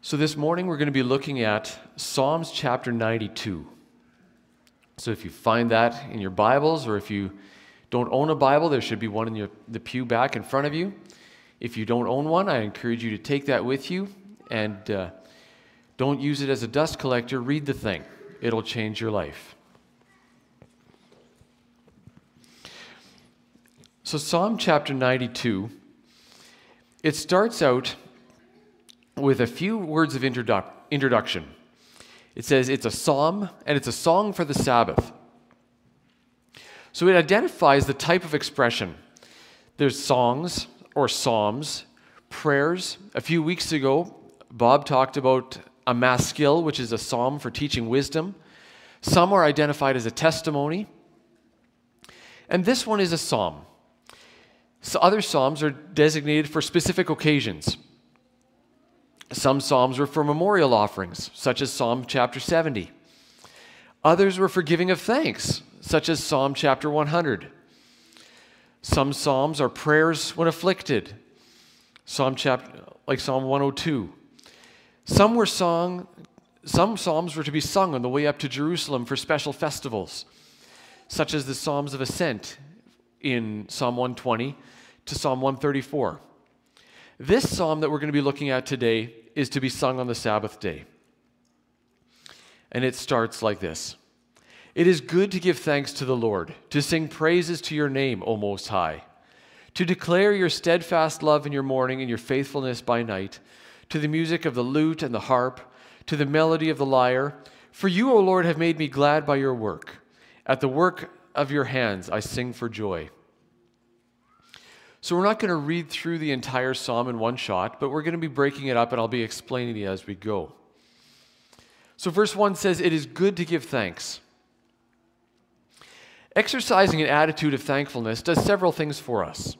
So, this morning we're going to be looking at Psalms chapter 92. So, if you find that in your Bibles, or if you don't own a Bible, there should be one in your, the pew back in front of you. If you don't own one, I encourage you to take that with you and uh, don't use it as a dust collector. Read the thing, it'll change your life. So, Psalm chapter 92, it starts out with a few words of introdu- introduction. It says it's a psalm and it's a song for the Sabbath. So it identifies the type of expression. There's songs or psalms, prayers. A few weeks ago, Bob talked about a maskil, which is a psalm for teaching wisdom. Some are identified as a testimony. And this one is a psalm. So other psalms are designated for specific occasions. Some psalms were for memorial offerings, such as Psalm chapter 70. Others were for giving of thanks, such as Psalm chapter 100. Some psalms are prayers when afflicted, Psalm chapter like Psalm 102. Some were sung some psalms were to be sung on the way up to Jerusalem for special festivals, such as the Psalms of Ascent in Psalm 120 to Psalm 134. This psalm that we're going to be looking at today is to be sung on the Sabbath day. And it starts like this It is good to give thanks to the Lord, to sing praises to your name, O Most High, to declare your steadfast love in your morning and your faithfulness by night, to the music of the lute and the harp, to the melody of the lyre. For you, O Lord, have made me glad by your work. At the work of your hands I sing for joy. So we're not going to read through the entire psalm in one shot, but we're going to be breaking it up and I'll be explaining it as we go. So, verse 1 says, It is good to give thanks. Exercising an attitude of thankfulness does several things for us.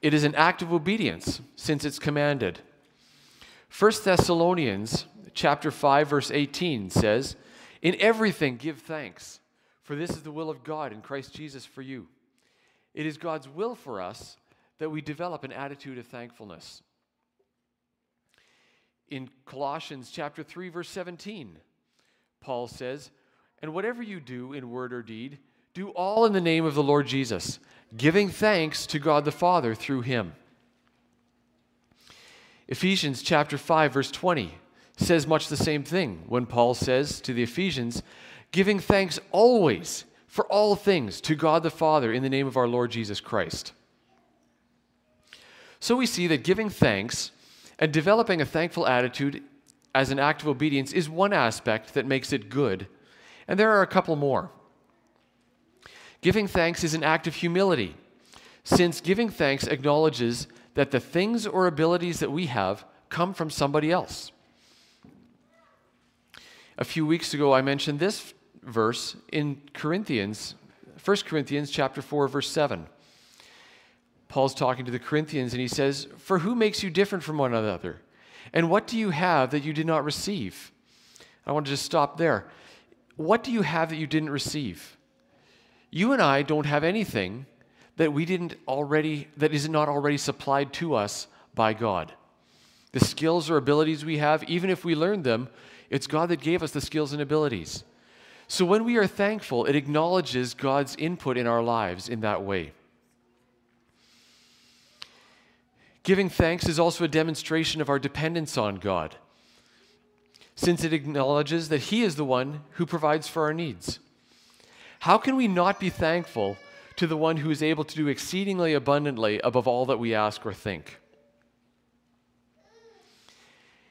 It is an act of obedience since it's commanded. 1 Thessalonians chapter 5 verse 18 says, "In everything give thanks, for this is the will of God in Christ Jesus for you." It is God's will for us that we develop an attitude of thankfulness. In Colossians chapter 3 verse 17, Paul says, "And whatever you do in word or deed, do all in the name of the Lord Jesus, giving thanks to God the Father through him." Ephesians chapter 5 verse 20 says much the same thing when Paul says to the Ephesians, giving thanks always for all things to God the Father in the name of our Lord Jesus Christ. So we see that giving thanks and developing a thankful attitude as an act of obedience is one aspect that makes it good, and there are a couple more. Giving thanks is an act of humility, since giving thanks acknowledges that the things or abilities that we have come from somebody else. A few weeks ago, I mentioned this verse in Corinthians, 1 Corinthians chapter 4, verse 7. Paul's talking to the Corinthians and he says, For who makes you different from one another? And what do you have that you did not receive? I want to just stop there. What do you have that you didn't receive? You and I don't have anything that we didn't already, that is not already supplied to us by God. The skills or abilities we have, even if we learned them, it's God that gave us the skills and abilities. So when we are thankful, it acknowledges God's input in our lives in that way. Giving thanks is also a demonstration of our dependence on God, since it acknowledges that He is the one who provides for our needs. How can we not be thankful to the one who is able to do exceedingly abundantly above all that we ask or think?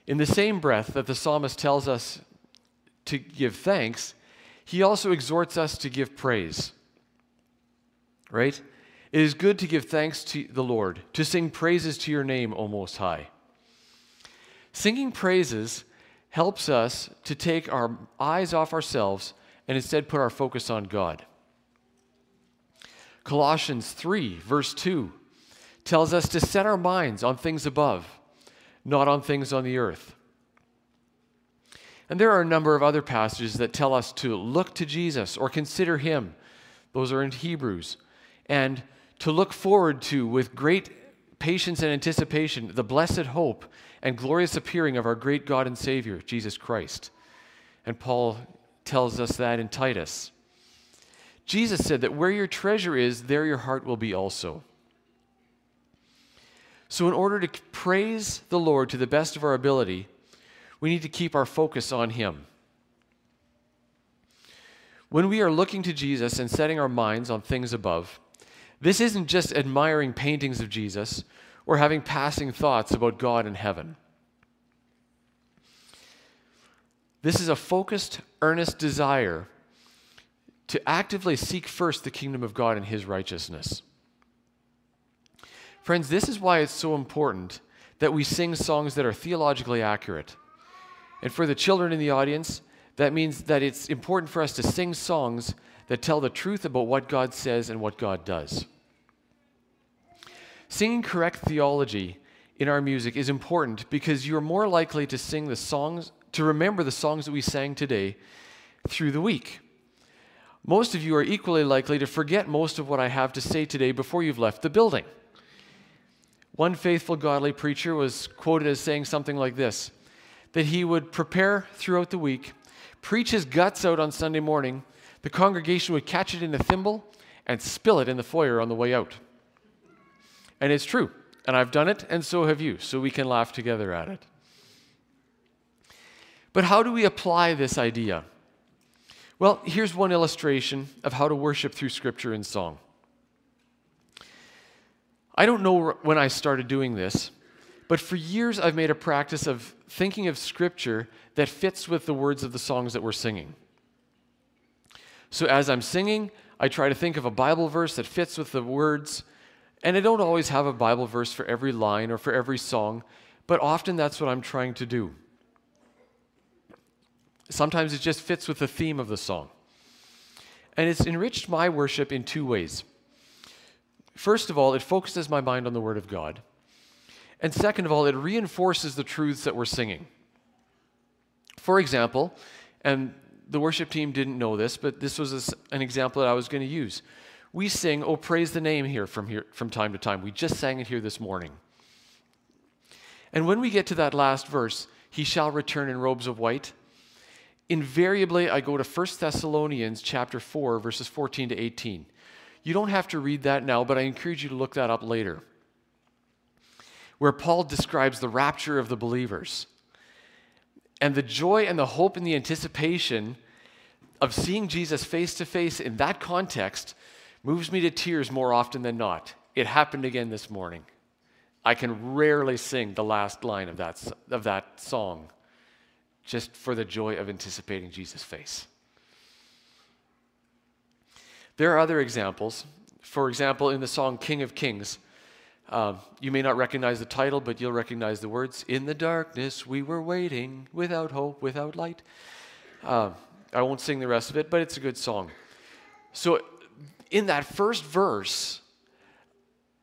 In the same breath that the psalmist tells us to give thanks, he also exhorts us to give praise. Right? It is good to give thanks to the Lord, to sing praises to your name, O Most High. Singing praises helps us to take our eyes off ourselves and instead put our focus on God. Colossians 3, verse 2, tells us to set our minds on things above, not on things on the earth. And there are a number of other passages that tell us to look to Jesus or consider him. Those are in Hebrews. And to look forward to with great patience and anticipation, the blessed hope and glorious appearing of our great God and Savior, Jesus Christ. And Paul tells us that in Titus. Jesus said that where your treasure is, there your heart will be also. So, in order to praise the Lord to the best of our ability, we need to keep our focus on Him. When we are looking to Jesus and setting our minds on things above, this isn't just admiring paintings of Jesus or having passing thoughts about God and heaven. This is a focused, earnest desire to actively seek first the kingdom of God and his righteousness. Friends, this is why it's so important that we sing songs that are theologically accurate. And for the children in the audience, that means that it's important for us to sing songs that tell the truth about what God says and what God does. Singing correct theology in our music is important because you're more likely to sing the songs, to remember the songs that we sang today through the week. Most of you are equally likely to forget most of what I have to say today before you've left the building. One faithful, godly preacher was quoted as saying something like this that he would prepare throughout the week, preach his guts out on Sunday morning, the congregation would catch it in a thimble and spill it in the foyer on the way out. And it's true. And I've done it, and so have you, so we can laugh together at it. But how do we apply this idea? Well, here's one illustration of how to worship through Scripture and song. I don't know when I started doing this, but for years I've made a practice of thinking of Scripture that fits with the words of the songs that we're singing. So as I'm singing, I try to think of a Bible verse that fits with the words and I don't always have a Bible verse for every line or for every song, but often that's what I'm trying to do. Sometimes it just fits with the theme of the song. And it's enriched my worship in two ways. First of all, it focuses my mind on the Word of God. And second of all, it reinforces the truths that we're singing. For example, and the worship team didn't know this, but this was an example that I was going to use we sing, Oh, praise the name here from, here from time to time. We just sang it here this morning. And when we get to that last verse, He shall return in robes of white, invariably I go to 1 Thessalonians chapter 4, verses 14 to 18. You don't have to read that now, but I encourage you to look that up later. Where Paul describes the rapture of the believers and the joy and the hope and the anticipation of seeing Jesus face to face in that context moves me to tears more often than not. It happened again this morning. I can rarely sing the last line of that, of that song just for the joy of anticipating Jesus' face. There are other examples. For example, in the song King of Kings, um, you may not recognize the title, but you'll recognize the words In the darkness we were waiting, without hope, without light. Uh, I won't sing the rest of it, but it's a good song. So in that first verse,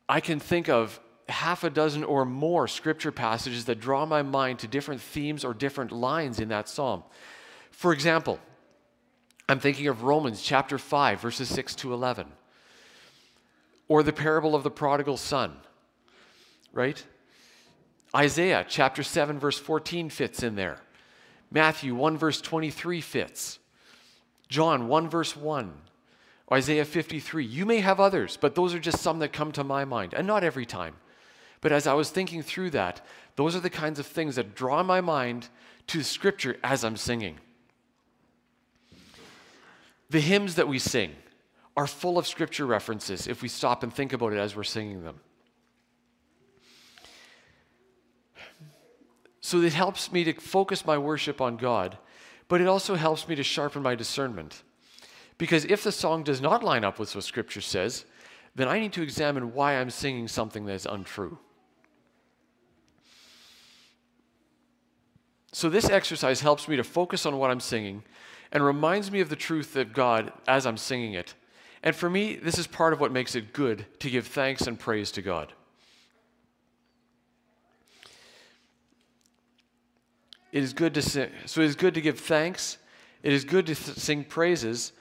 I can think of half a dozen or more scripture passages that draw my mind to different themes or different lines in that psalm. For example, I'm thinking of Romans chapter 5, verses 6 to 11, or the parable of the prodigal son, right? Isaiah chapter 7, verse 14 fits in there. Matthew 1, verse 23 fits. John 1, verse 1. Isaiah 53. You may have others, but those are just some that come to my mind, and not every time. But as I was thinking through that, those are the kinds of things that draw my mind to Scripture as I'm singing. The hymns that we sing are full of Scripture references if we stop and think about it as we're singing them. So it helps me to focus my worship on God, but it also helps me to sharpen my discernment. Because if the song does not line up with what Scripture says, then I need to examine why I'm singing something that is untrue. So, this exercise helps me to focus on what I'm singing and reminds me of the truth of God as I'm singing it. And for me, this is part of what makes it good to give thanks and praise to God. It is good to sing. So, it is good to give thanks. It is good to sing praises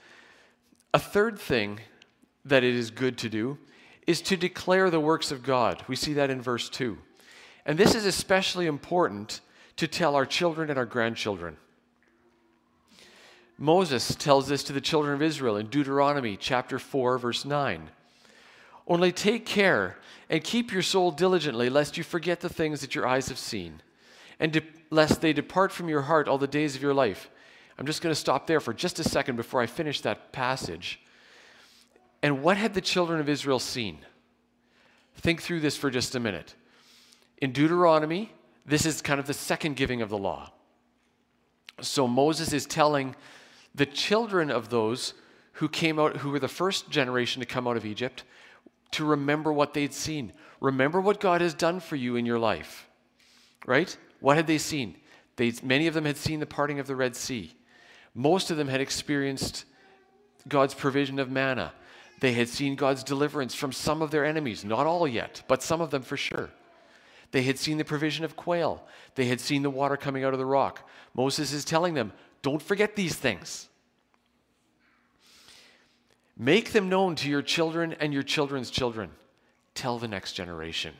a third thing that it is good to do is to declare the works of God. We see that in verse 2. And this is especially important to tell our children and our grandchildren. Moses tells this to the children of Israel in Deuteronomy chapter 4 verse 9. Only take care and keep your soul diligently lest you forget the things that your eyes have seen and de- lest they depart from your heart all the days of your life. I'm just going to stop there for just a second before I finish that passage. And what had the children of Israel seen? Think through this for just a minute. In Deuteronomy, this is kind of the second giving of the law. So Moses is telling the children of those who came out, who were the first generation to come out of Egypt, to remember what they'd seen. Remember what God has done for you in your life. Right? What had they seen? They, many of them had seen the parting of the Red Sea. Most of them had experienced God's provision of manna. They had seen God's deliverance from some of their enemies, not all yet, but some of them for sure. They had seen the provision of quail. They had seen the water coming out of the rock. Moses is telling them, don't forget these things. Make them known to your children and your children's children. Tell the next generation.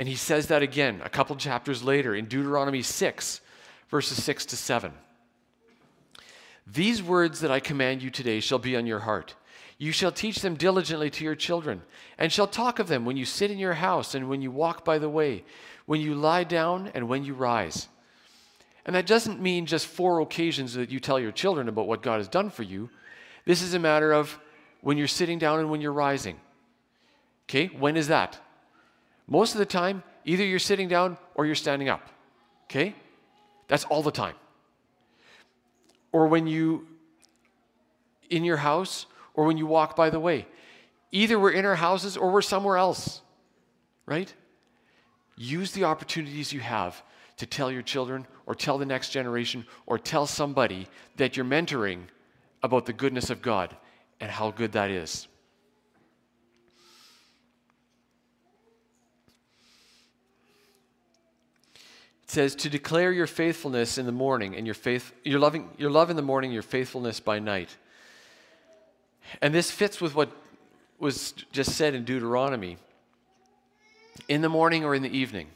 And he says that again a couple chapters later in Deuteronomy 6, verses 6 to 7. These words that I command you today shall be on your heart. You shall teach them diligently to your children, and shall talk of them when you sit in your house, and when you walk by the way, when you lie down, and when you rise. And that doesn't mean just four occasions that you tell your children about what God has done for you. This is a matter of when you're sitting down and when you're rising. Okay, when is that? Most of the time, either you're sitting down or you're standing up. Okay? That's all the time. Or when you, in your house, or when you walk by the way. Either we're in our houses or we're somewhere else, right? Use the opportunities you have to tell your children or tell the next generation or tell somebody that you're mentoring about the goodness of God and how good that is. It says to declare your faithfulness in the morning and your faith your loving your love in the morning, your faithfulness by night. And this fits with what was just said in Deuteronomy. In the morning or in the evening.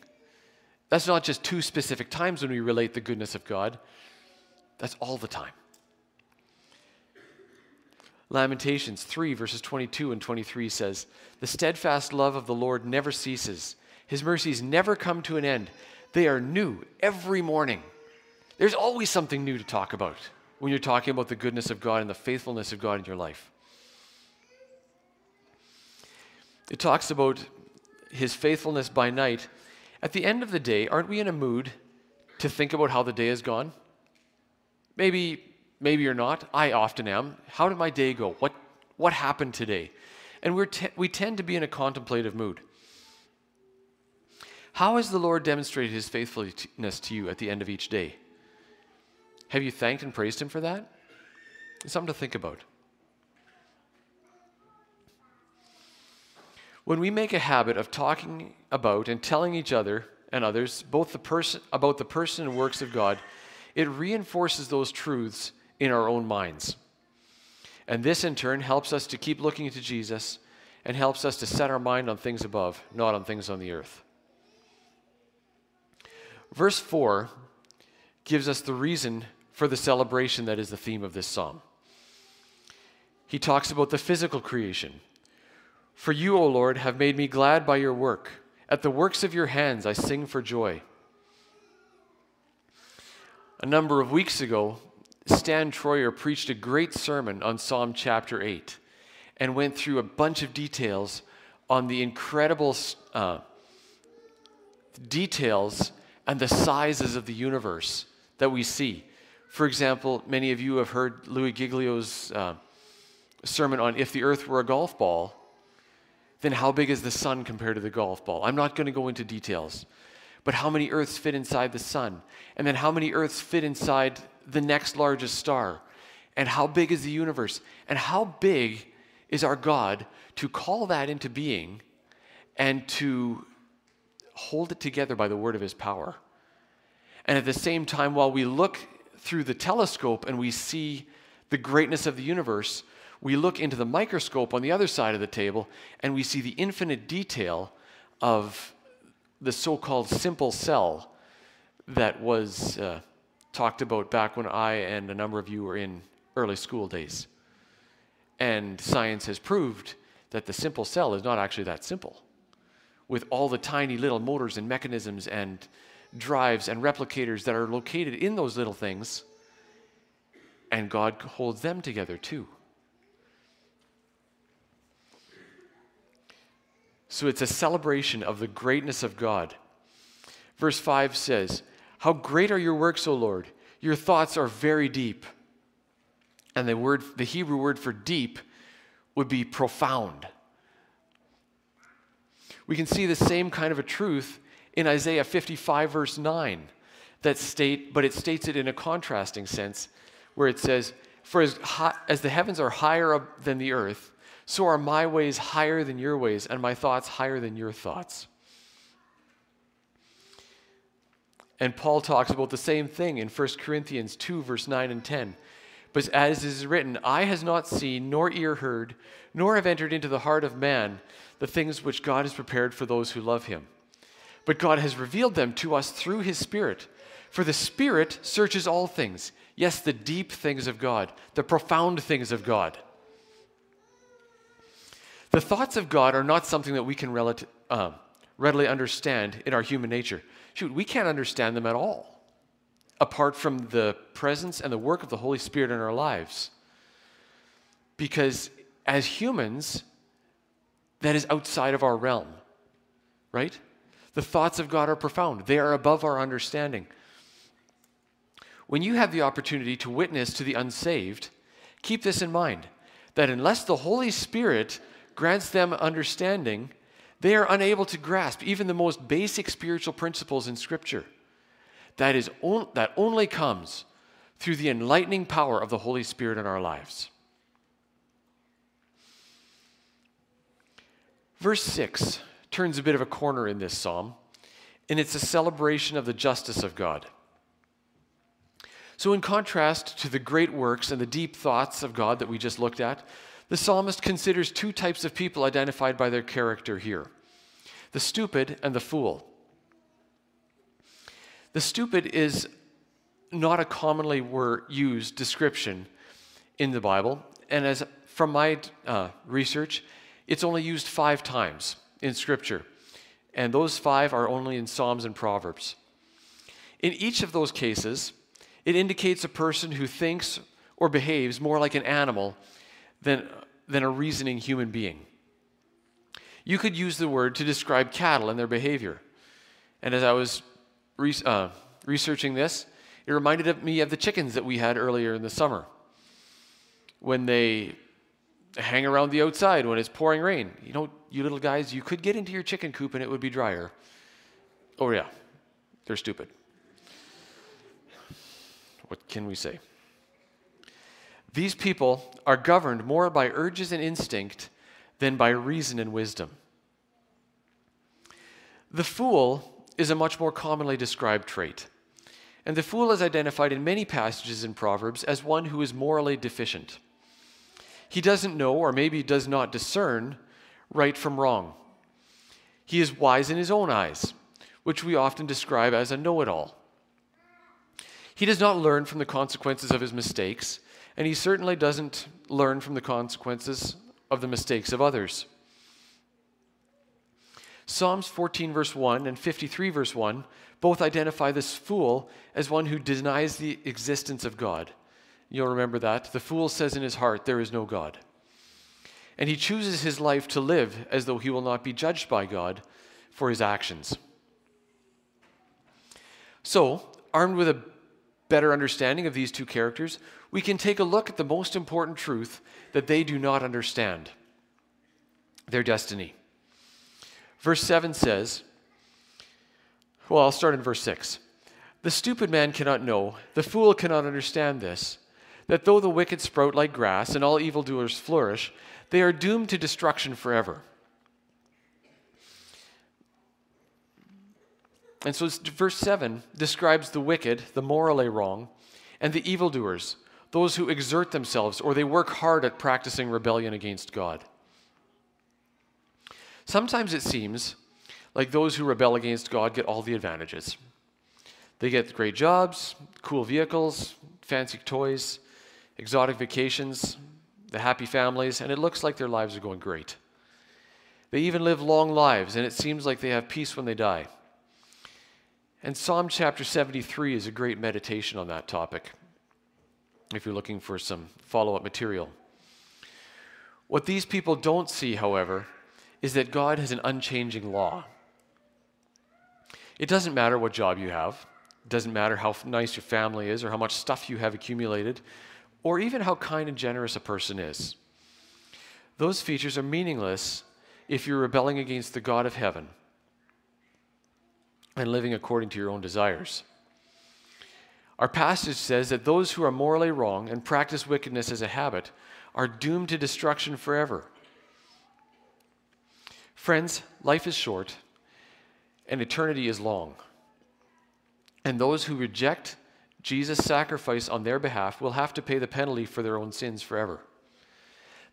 That's not just two specific times when we relate the goodness of God, that's all the time. Lamentations 3, verses 22 and 23 says, The steadfast love of the Lord never ceases, His mercies never come to an end. They are new every morning. There's always something new to talk about when you're talking about the goodness of God and the faithfulness of God in your life. It talks about his faithfulness by night. At the end of the day, aren't we in a mood to think about how the day has gone? Maybe, maybe you're not. I often am. How did my day go? What, what happened today? And we're te- we tend to be in a contemplative mood. How has the Lord demonstrated his faithfulness to you at the end of each day? Have you thanked and praised him for that? It's something to think about. When we make a habit of talking about and telling each other and others both the person about the person and works of God, it reinforces those truths in our own minds. And this in turn helps us to keep looking to Jesus and helps us to set our mind on things above, not on things on the earth. Verse 4 gives us the reason for the celebration that is the theme of this psalm. He talks about the physical creation, for you, O Lord, have made me glad by your work. At the works of your hands I sing for joy. A number of weeks ago, Stan Troyer preached a great sermon on Psalm chapter 8 and went through a bunch of details on the incredible uh, details and the sizes of the universe that we see. For example, many of you have heard Louis Giglio's uh, sermon on If the Earth Were a Golf Ball then how big is the sun compared to the golf ball? I'm not going to go into details. But how many Earths fit inside the sun? And then how many Earths fit inside the next largest star? And how big is the universe? And how big is our God to call that into being and to hold it together by the word of his power? And at the same time, while we look through the telescope and we see the greatness of the universe, we look into the microscope on the other side of the table and we see the infinite detail of the so called simple cell that was uh, talked about back when I and a number of you were in early school days. And science has proved that the simple cell is not actually that simple. With all the tiny little motors and mechanisms and drives and replicators that are located in those little things, and God holds them together too. So it's a celebration of the greatness of God. Verse 5 says, How great are your works, O Lord! Your thoughts are very deep. And the word, the Hebrew word for deep would be profound. We can see the same kind of a truth in Isaiah 55, verse 9, that state, but it states it in a contrasting sense, where it says, For as, high, as the heavens are higher up than the earth, so are my ways higher than your ways, and my thoughts higher than your thoughts. And Paul talks about the same thing in 1 Corinthians 2, verse 9 and 10. But as is written, eye has not seen, nor ear heard, nor have entered into the heart of man the things which God has prepared for those who love him. But God has revealed them to us through his Spirit. For the Spirit searches all things, yes, the deep things of God, the profound things of God. The thoughts of God are not something that we can um, readily understand in our human nature. Shoot, we can't understand them at all apart from the presence and the work of the Holy Spirit in our lives. Because as humans, that is outside of our realm, right? The thoughts of God are profound, they are above our understanding. When you have the opportunity to witness to the unsaved, keep this in mind that unless the Holy Spirit grants them understanding, they are unable to grasp even the most basic spiritual principles in Scripture. That, is on, that only comes through the enlightening power of the Holy Spirit in our lives. Verse 6 turns a bit of a corner in this psalm, and it's a celebration of the justice of God. So, in contrast to the great works and the deep thoughts of God that we just looked at, the psalmist considers two types of people identified by their character here the stupid and the fool. The stupid is not a commonly used description in the Bible, and as from my uh, research, it's only used five times in Scripture, and those five are only in Psalms and Proverbs. In each of those cases, it indicates a person who thinks or behaves more like an animal than, than a reasoning human being. You could use the word to describe cattle and their behavior. And as I was re- uh, researching this, it reminded me of the chickens that we had earlier in the summer when they hang around the outside when it's pouring rain. You know, you little guys, you could get into your chicken coop and it would be drier. Oh, yeah, they're stupid. What can we say? These people are governed more by urges and instinct than by reason and wisdom. The fool is a much more commonly described trait. And the fool is identified in many passages in Proverbs as one who is morally deficient. He doesn't know, or maybe does not discern, right from wrong. He is wise in his own eyes, which we often describe as a know it all. He does not learn from the consequences of his mistakes, and he certainly doesn't learn from the consequences of the mistakes of others. Psalms 14, verse 1, and 53, verse 1 both identify this fool as one who denies the existence of God. You'll remember that. The fool says in his heart, There is no God. And he chooses his life to live as though he will not be judged by God for his actions. So, armed with a better understanding of these two characters, we can take a look at the most important truth that they do not understand their destiny. Verse 7 says, well, I'll start in verse 6. The stupid man cannot know, the fool cannot understand this, that though the wicked sprout like grass and all evildoers flourish, they are doomed to destruction forever. And so verse 7 describes the wicked, the morally wrong, and the evildoers, those who exert themselves or they work hard at practicing rebellion against God. Sometimes it seems like those who rebel against God get all the advantages. They get great jobs, cool vehicles, fancy toys, exotic vacations, the happy families, and it looks like their lives are going great. They even live long lives, and it seems like they have peace when they die. And Psalm chapter 73 is a great meditation on that topic, if you're looking for some follow up material. What these people don't see, however, is that God has an unchanging law. It doesn't matter what job you have, it doesn't matter how nice your family is or how much stuff you have accumulated, or even how kind and generous a person is. Those features are meaningless if you're rebelling against the God of heaven and living according to your own desires. Our passage says that those who are morally wrong and practice wickedness as a habit are doomed to destruction forever. Friends, life is short and eternity is long. And those who reject Jesus' sacrifice on their behalf will have to pay the penalty for their own sins forever.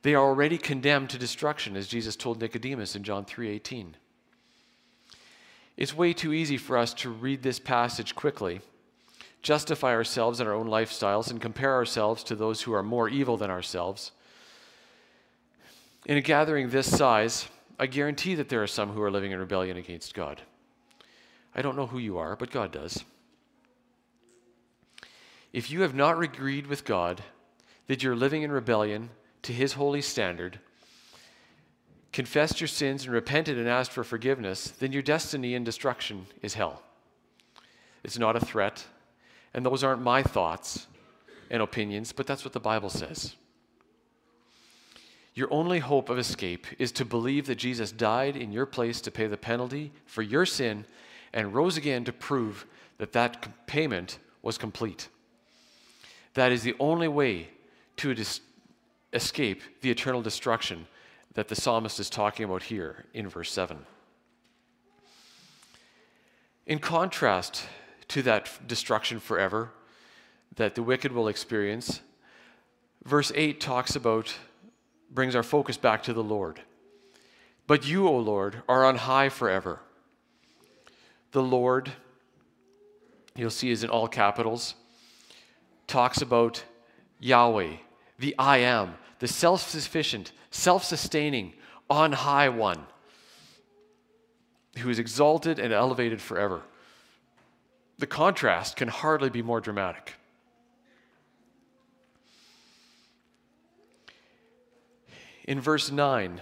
They are already condemned to destruction, as Jesus told Nicodemus in John 3:18. It's way too easy for us to read this passage quickly, justify ourselves in our own lifestyles, and compare ourselves to those who are more evil than ourselves. In a gathering this size, I guarantee that there are some who are living in rebellion against God. I don't know who you are, but God does. If you have not agreed with God that you're living in rebellion to his holy standard, confessed your sins and repented and asked for forgiveness, then your destiny and destruction is hell. It's not a threat, and those aren't my thoughts and opinions, but that's what the Bible says. Your only hope of escape is to believe that Jesus died in your place to pay the penalty for your sin and rose again to prove that that payment was complete. That is the only way to dis- escape the eternal destruction that the psalmist is talking about here in verse 7. In contrast to that destruction forever that the wicked will experience, verse 8 talks about, brings our focus back to the Lord. But you, O Lord, are on high forever. The Lord, you'll see is in all capitals, talks about Yahweh, the I am, the self sufficient, self sustaining, on high one, who is exalted and elevated forever. The contrast can hardly be more dramatic. In verse 9,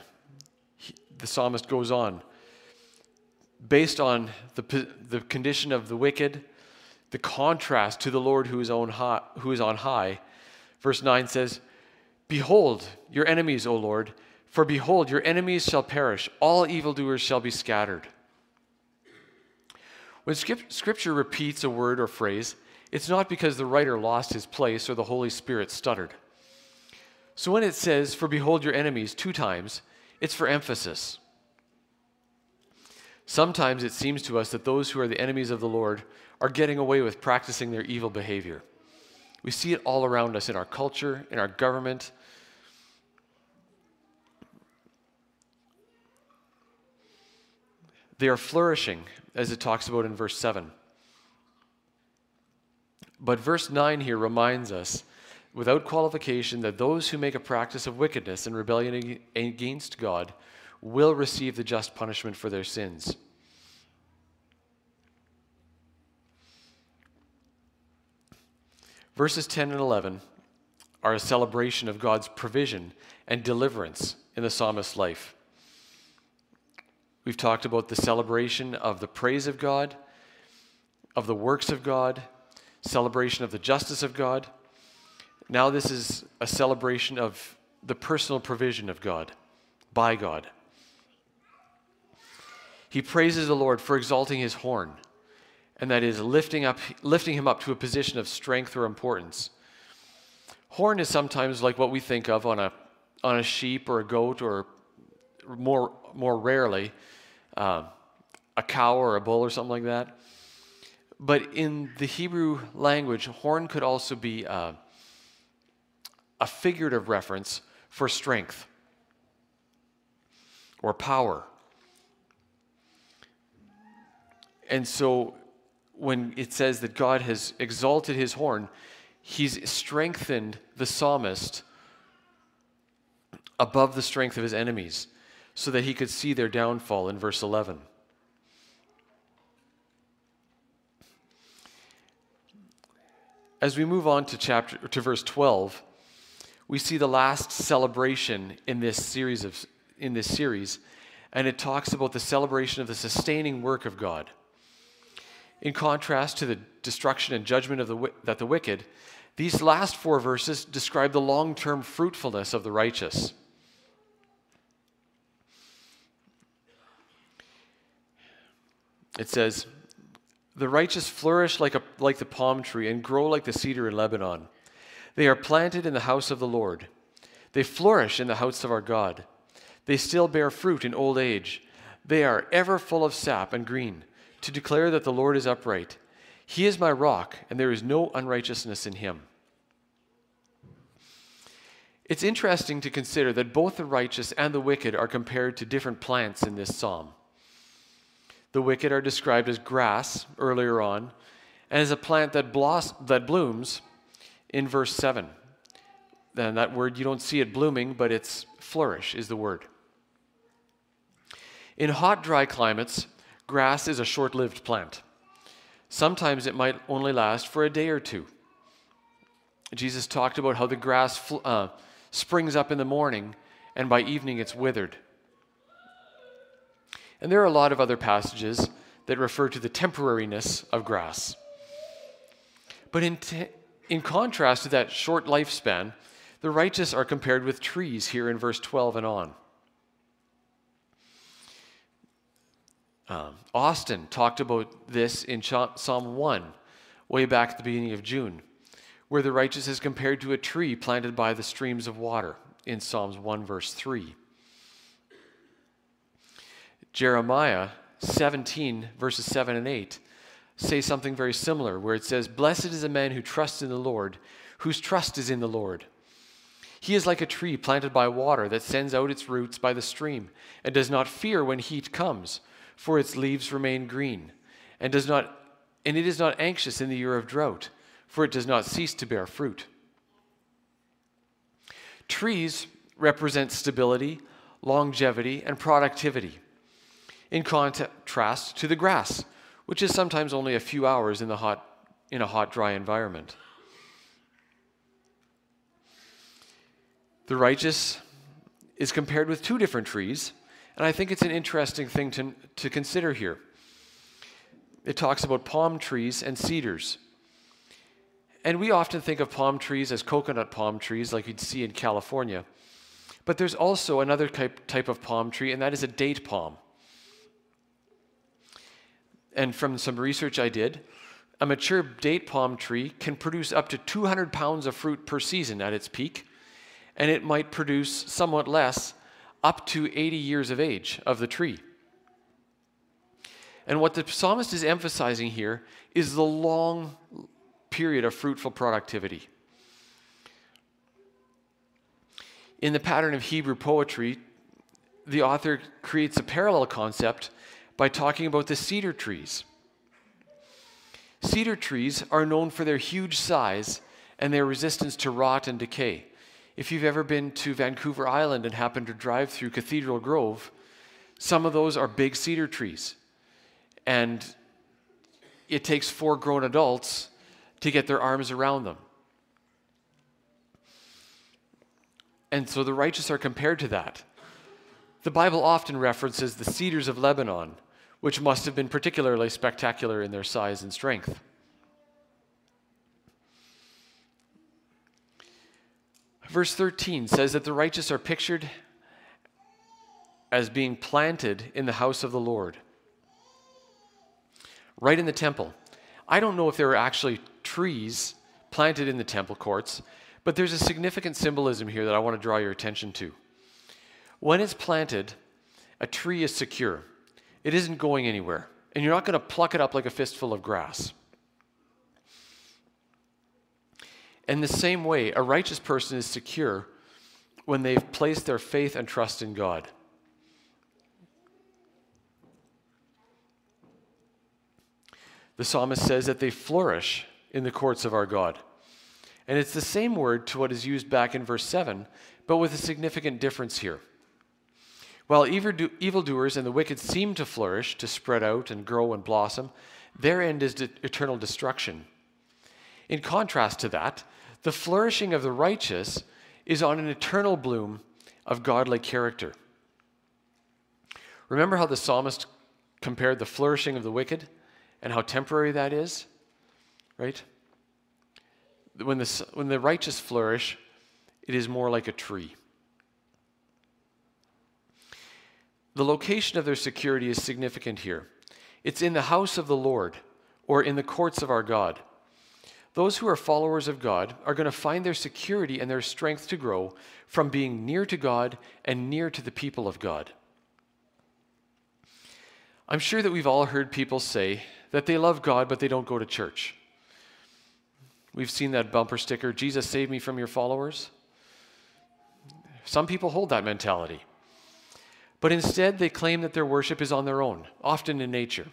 the psalmist goes on, based on the, the condition of the wicked, the contrast to the Lord who is on high, who is on high. Verse 9 says, Behold your enemies, O Lord, for behold, your enemies shall perish, all evildoers shall be scattered. When Scripture repeats a word or phrase, it's not because the writer lost his place or the Holy Spirit stuttered. So when it says, For behold your enemies, two times, it's for emphasis. Sometimes it seems to us that those who are the enemies of the Lord are getting away with practicing their evil behavior. We see it all around us in our culture, in our government. They are flourishing, as it talks about in verse 7. But verse 9 here reminds us, without qualification, that those who make a practice of wickedness and rebellion against God will receive the just punishment for their sins. Verses 10 and 11 are a celebration of God's provision and deliverance in the psalmist's life. We've talked about the celebration of the praise of God, of the works of God, celebration of the justice of God. Now, this is a celebration of the personal provision of God, by God. He praises the Lord for exalting his horn, and that is lifting, up, lifting him up to a position of strength or importance. Horn is sometimes like what we think of on a, on a sheep or a goat, or more, more rarely, uh, a cow or a bull or something like that. But in the Hebrew language, horn could also be uh, a figurative reference for strength or power. And so when it says that God has exalted his horn, he's strengthened the psalmist above the strength of his enemies so that he could see their downfall in verse 11. As we move on to chapter to verse 12, we see the last celebration in this series of in this series, and it talks about the celebration of the sustaining work of God. In contrast to the destruction and judgment of the, that the wicked, these last four verses describe the long term fruitfulness of the righteous. It says, The righteous flourish like, a, like the palm tree and grow like the cedar in Lebanon. They are planted in the house of the Lord. They flourish in the house of our God. They still bear fruit in old age. They are ever full of sap and green to declare that the Lord is upright. He is my rock, and there is no unrighteousness in him. It's interesting to consider that both the righteous and the wicked are compared to different plants in this psalm. The wicked are described as grass earlier on, and as a plant that, bloss- that blooms in verse 7. Then that word, you don't see it blooming, but it's flourish is the word. In hot, dry climates, grass is a short lived plant. Sometimes it might only last for a day or two. Jesus talked about how the grass uh, springs up in the morning and by evening it's withered. And there are a lot of other passages that refer to the temporariness of grass. But in, in contrast to that short lifespan, the righteous are compared with trees here in verse 12 and on. Um, Austin talked about this in Psalm 1, way back at the beginning of June, where the righteous is compared to a tree planted by the streams of water in Psalms 1, verse 3. Jeremiah 17, verses 7 and 8, say something very similar, where it says, Blessed is a man who trusts in the Lord, whose trust is in the Lord. He is like a tree planted by water that sends out its roots by the stream and does not fear when heat comes, for its leaves remain green, and does not and it is not anxious in the year of drought, for it does not cease to bear fruit. Trees represent stability, longevity, and productivity in contrast to the grass, which is sometimes only a few hours in, the hot, in a hot, dry environment. The righteous is compared with two different trees, and I think it's an interesting thing to, to consider here. It talks about palm trees and cedars. And we often think of palm trees as coconut palm trees, like you'd see in California. But there's also another type, type of palm tree, and that is a date palm and from some research I did, a mature date palm tree can produce up to 200 pounds of fruit per season at its peak, and it might produce somewhat less up to 80 years of age of the tree. And what the psalmist is emphasizing here is the long period of fruitful productivity. In the pattern of Hebrew poetry, the author creates a parallel concept by talking about the cedar trees. Cedar trees are known for their huge size and their resistance to rot and decay. If you've ever been to Vancouver Island and happened to drive through Cathedral Grove, some of those are big cedar trees. And it takes four grown adults to get their arms around them. And so the righteous are compared to that. The Bible often references the cedars of Lebanon which must have been particularly spectacular in their size and strength. Verse 13 says that the righteous are pictured as being planted in the house of the Lord, right in the temple. I don't know if there are actually trees planted in the temple courts, but there's a significant symbolism here that I want to draw your attention to. When it's planted, a tree is secure. It isn't going anywhere. And you're not going to pluck it up like a fistful of grass. In the same way, a righteous person is secure when they've placed their faith and trust in God. The psalmist says that they flourish in the courts of our God. And it's the same word to what is used back in verse 7, but with a significant difference here. While evildoers and the wicked seem to flourish, to spread out and grow and blossom, their end is eternal destruction. In contrast to that, the flourishing of the righteous is on an eternal bloom of godly character. Remember how the psalmist compared the flourishing of the wicked and how temporary that is? Right? When the, when the righteous flourish, it is more like a tree. The location of their security is significant here. It's in the house of the Lord or in the courts of our God. Those who are followers of God are going to find their security and their strength to grow from being near to God and near to the people of God. I'm sure that we've all heard people say that they love God, but they don't go to church. We've seen that bumper sticker Jesus save me from your followers. Some people hold that mentality. But instead, they claim that their worship is on their own, often in nature.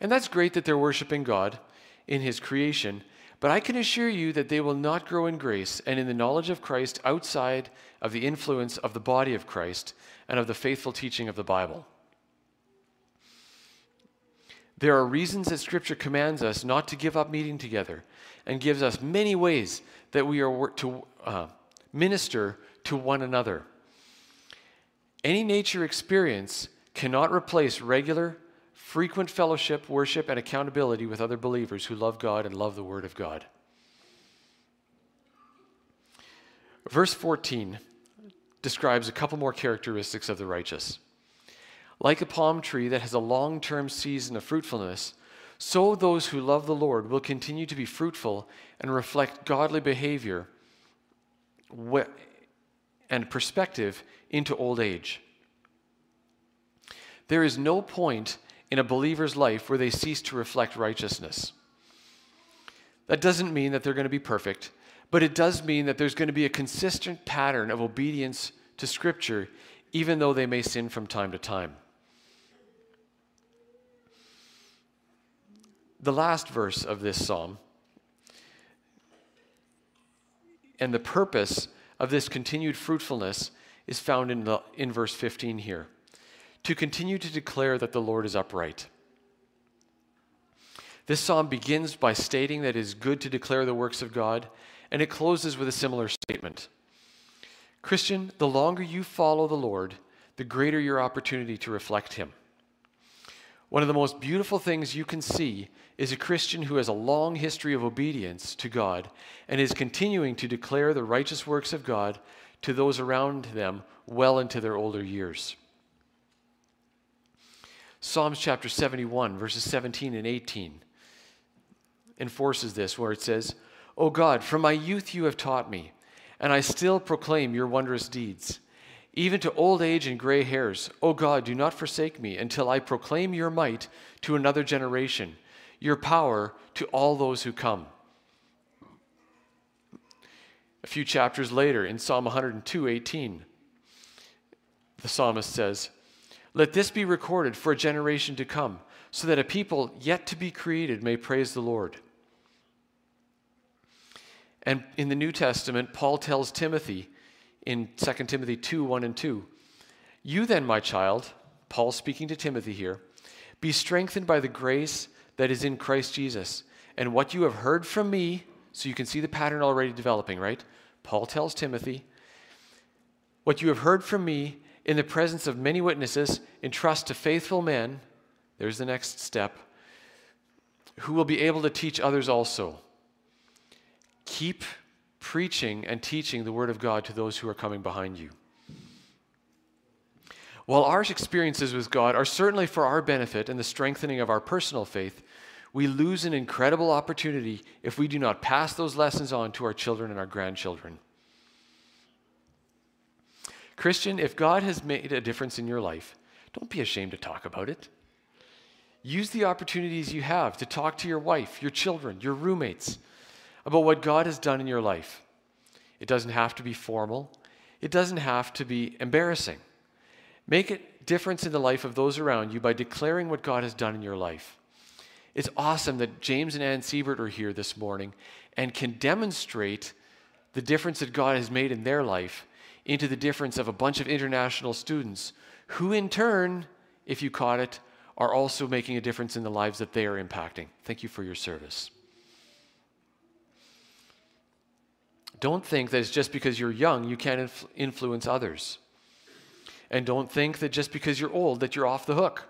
And that's great that they're worshiping God in His creation, but I can assure you that they will not grow in grace and in the knowledge of Christ outside of the influence of the body of Christ and of the faithful teaching of the Bible. There are reasons that Scripture commands us not to give up meeting together and gives us many ways that we are to uh, minister to one another. Any nature experience cannot replace regular, frequent fellowship, worship, and accountability with other believers who love God and love the Word of God. Verse 14 describes a couple more characteristics of the righteous. Like a palm tree that has a long term season of fruitfulness, so those who love the Lord will continue to be fruitful and reflect godly behavior and perspective into old age. There is no point in a believer's life where they cease to reflect righteousness. That doesn't mean that they're going to be perfect, but it does mean that there's going to be a consistent pattern of obedience to Scripture, even though they may sin from time to time. The last verse of this psalm and the purpose of this continued fruitfulness is found in, the, in verse 15 here to continue to declare that the Lord is upright. This psalm begins by stating that it is good to declare the works of God, and it closes with a similar statement. Christian, the longer you follow the Lord, the greater your opportunity to reflect Him. One of the most beautiful things you can see is a Christian who has a long history of obedience to God and is continuing to declare the righteous works of God to those around them well into their older years. Psalms chapter 71, verses 17 and 18 enforces this, where it says, O God, from my youth you have taught me, and I still proclaim your wondrous deeds. Even to old age and gray hairs, O God, do not forsake me until I proclaim your might to another generation, your power to all those who come. A few chapters later, in Psalm 102 18, the psalmist says, Let this be recorded for a generation to come, so that a people yet to be created may praise the Lord. And in the New Testament, Paul tells Timothy in 2 Timothy 2 1 and 2, You then, my child, Paul speaking to Timothy here, be strengthened by the grace that is in Christ Jesus. And what you have heard from me, so you can see the pattern already developing, right? Paul tells Timothy, What you have heard from me in the presence of many witnesses, entrust to faithful men. There's the next step. Who will be able to teach others also. Keep preaching and teaching the Word of God to those who are coming behind you. While our experiences with God are certainly for our benefit and the strengthening of our personal faith, we lose an incredible opportunity if we do not pass those lessons on to our children and our grandchildren. Christian, if God has made a difference in your life, don't be ashamed to talk about it. Use the opportunities you have to talk to your wife, your children, your roommates about what God has done in your life. It doesn't have to be formal, it doesn't have to be embarrassing. Make a difference in the life of those around you by declaring what God has done in your life. It's awesome that James and Ann Siebert are here this morning and can demonstrate the difference that God has made in their life into the difference of a bunch of international students who, in turn, if you caught it, are also making a difference in the lives that they are impacting. Thank you for your service. Don't think that it's just because you're young you can't inf- influence others. And don't think that just because you're old that you're off the hook.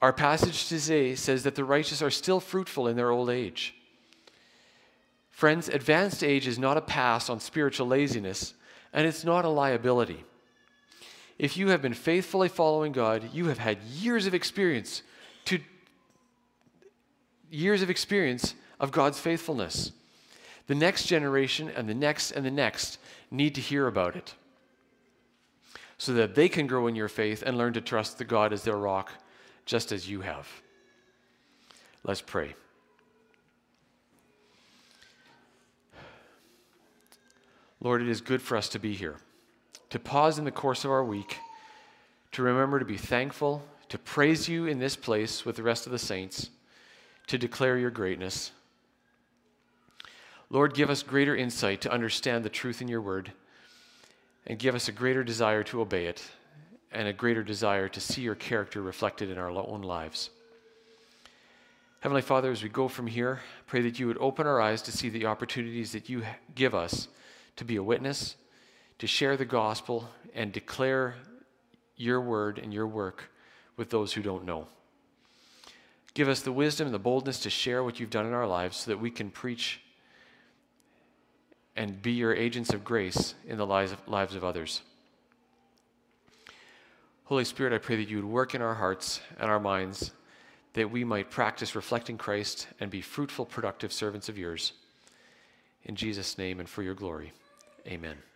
Our passage today says that the righteous are still fruitful in their old age. Friends, advanced age is not a pass on spiritual laziness, and it's not a liability. If you have been faithfully following God, you have had years of experience to years of experience of God's faithfulness. The next generation and the next and the next need to hear about it so that they can grow in your faith and learn to trust the God as their rock, just as you have. Let's pray. Lord, it is good for us to be here, to pause in the course of our week, to remember to be thankful, to praise you in this place with the rest of the saints, to declare your greatness. Lord, give us greater insight to understand the truth in your word, and give us a greater desire to obey it, and a greater desire to see your character reflected in our own lives. Heavenly Father, as we go from here, pray that you would open our eyes to see the opportunities that you give us to be a witness, to share the gospel, and declare your word and your work with those who don't know. Give us the wisdom and the boldness to share what you've done in our lives so that we can preach and be your agents of grace in the lives of, lives of others. Holy Spirit, I pray that you would work in our hearts and our minds that we might practice reflecting Christ and be fruitful, productive servants of yours. In Jesus' name and for your glory. Amen.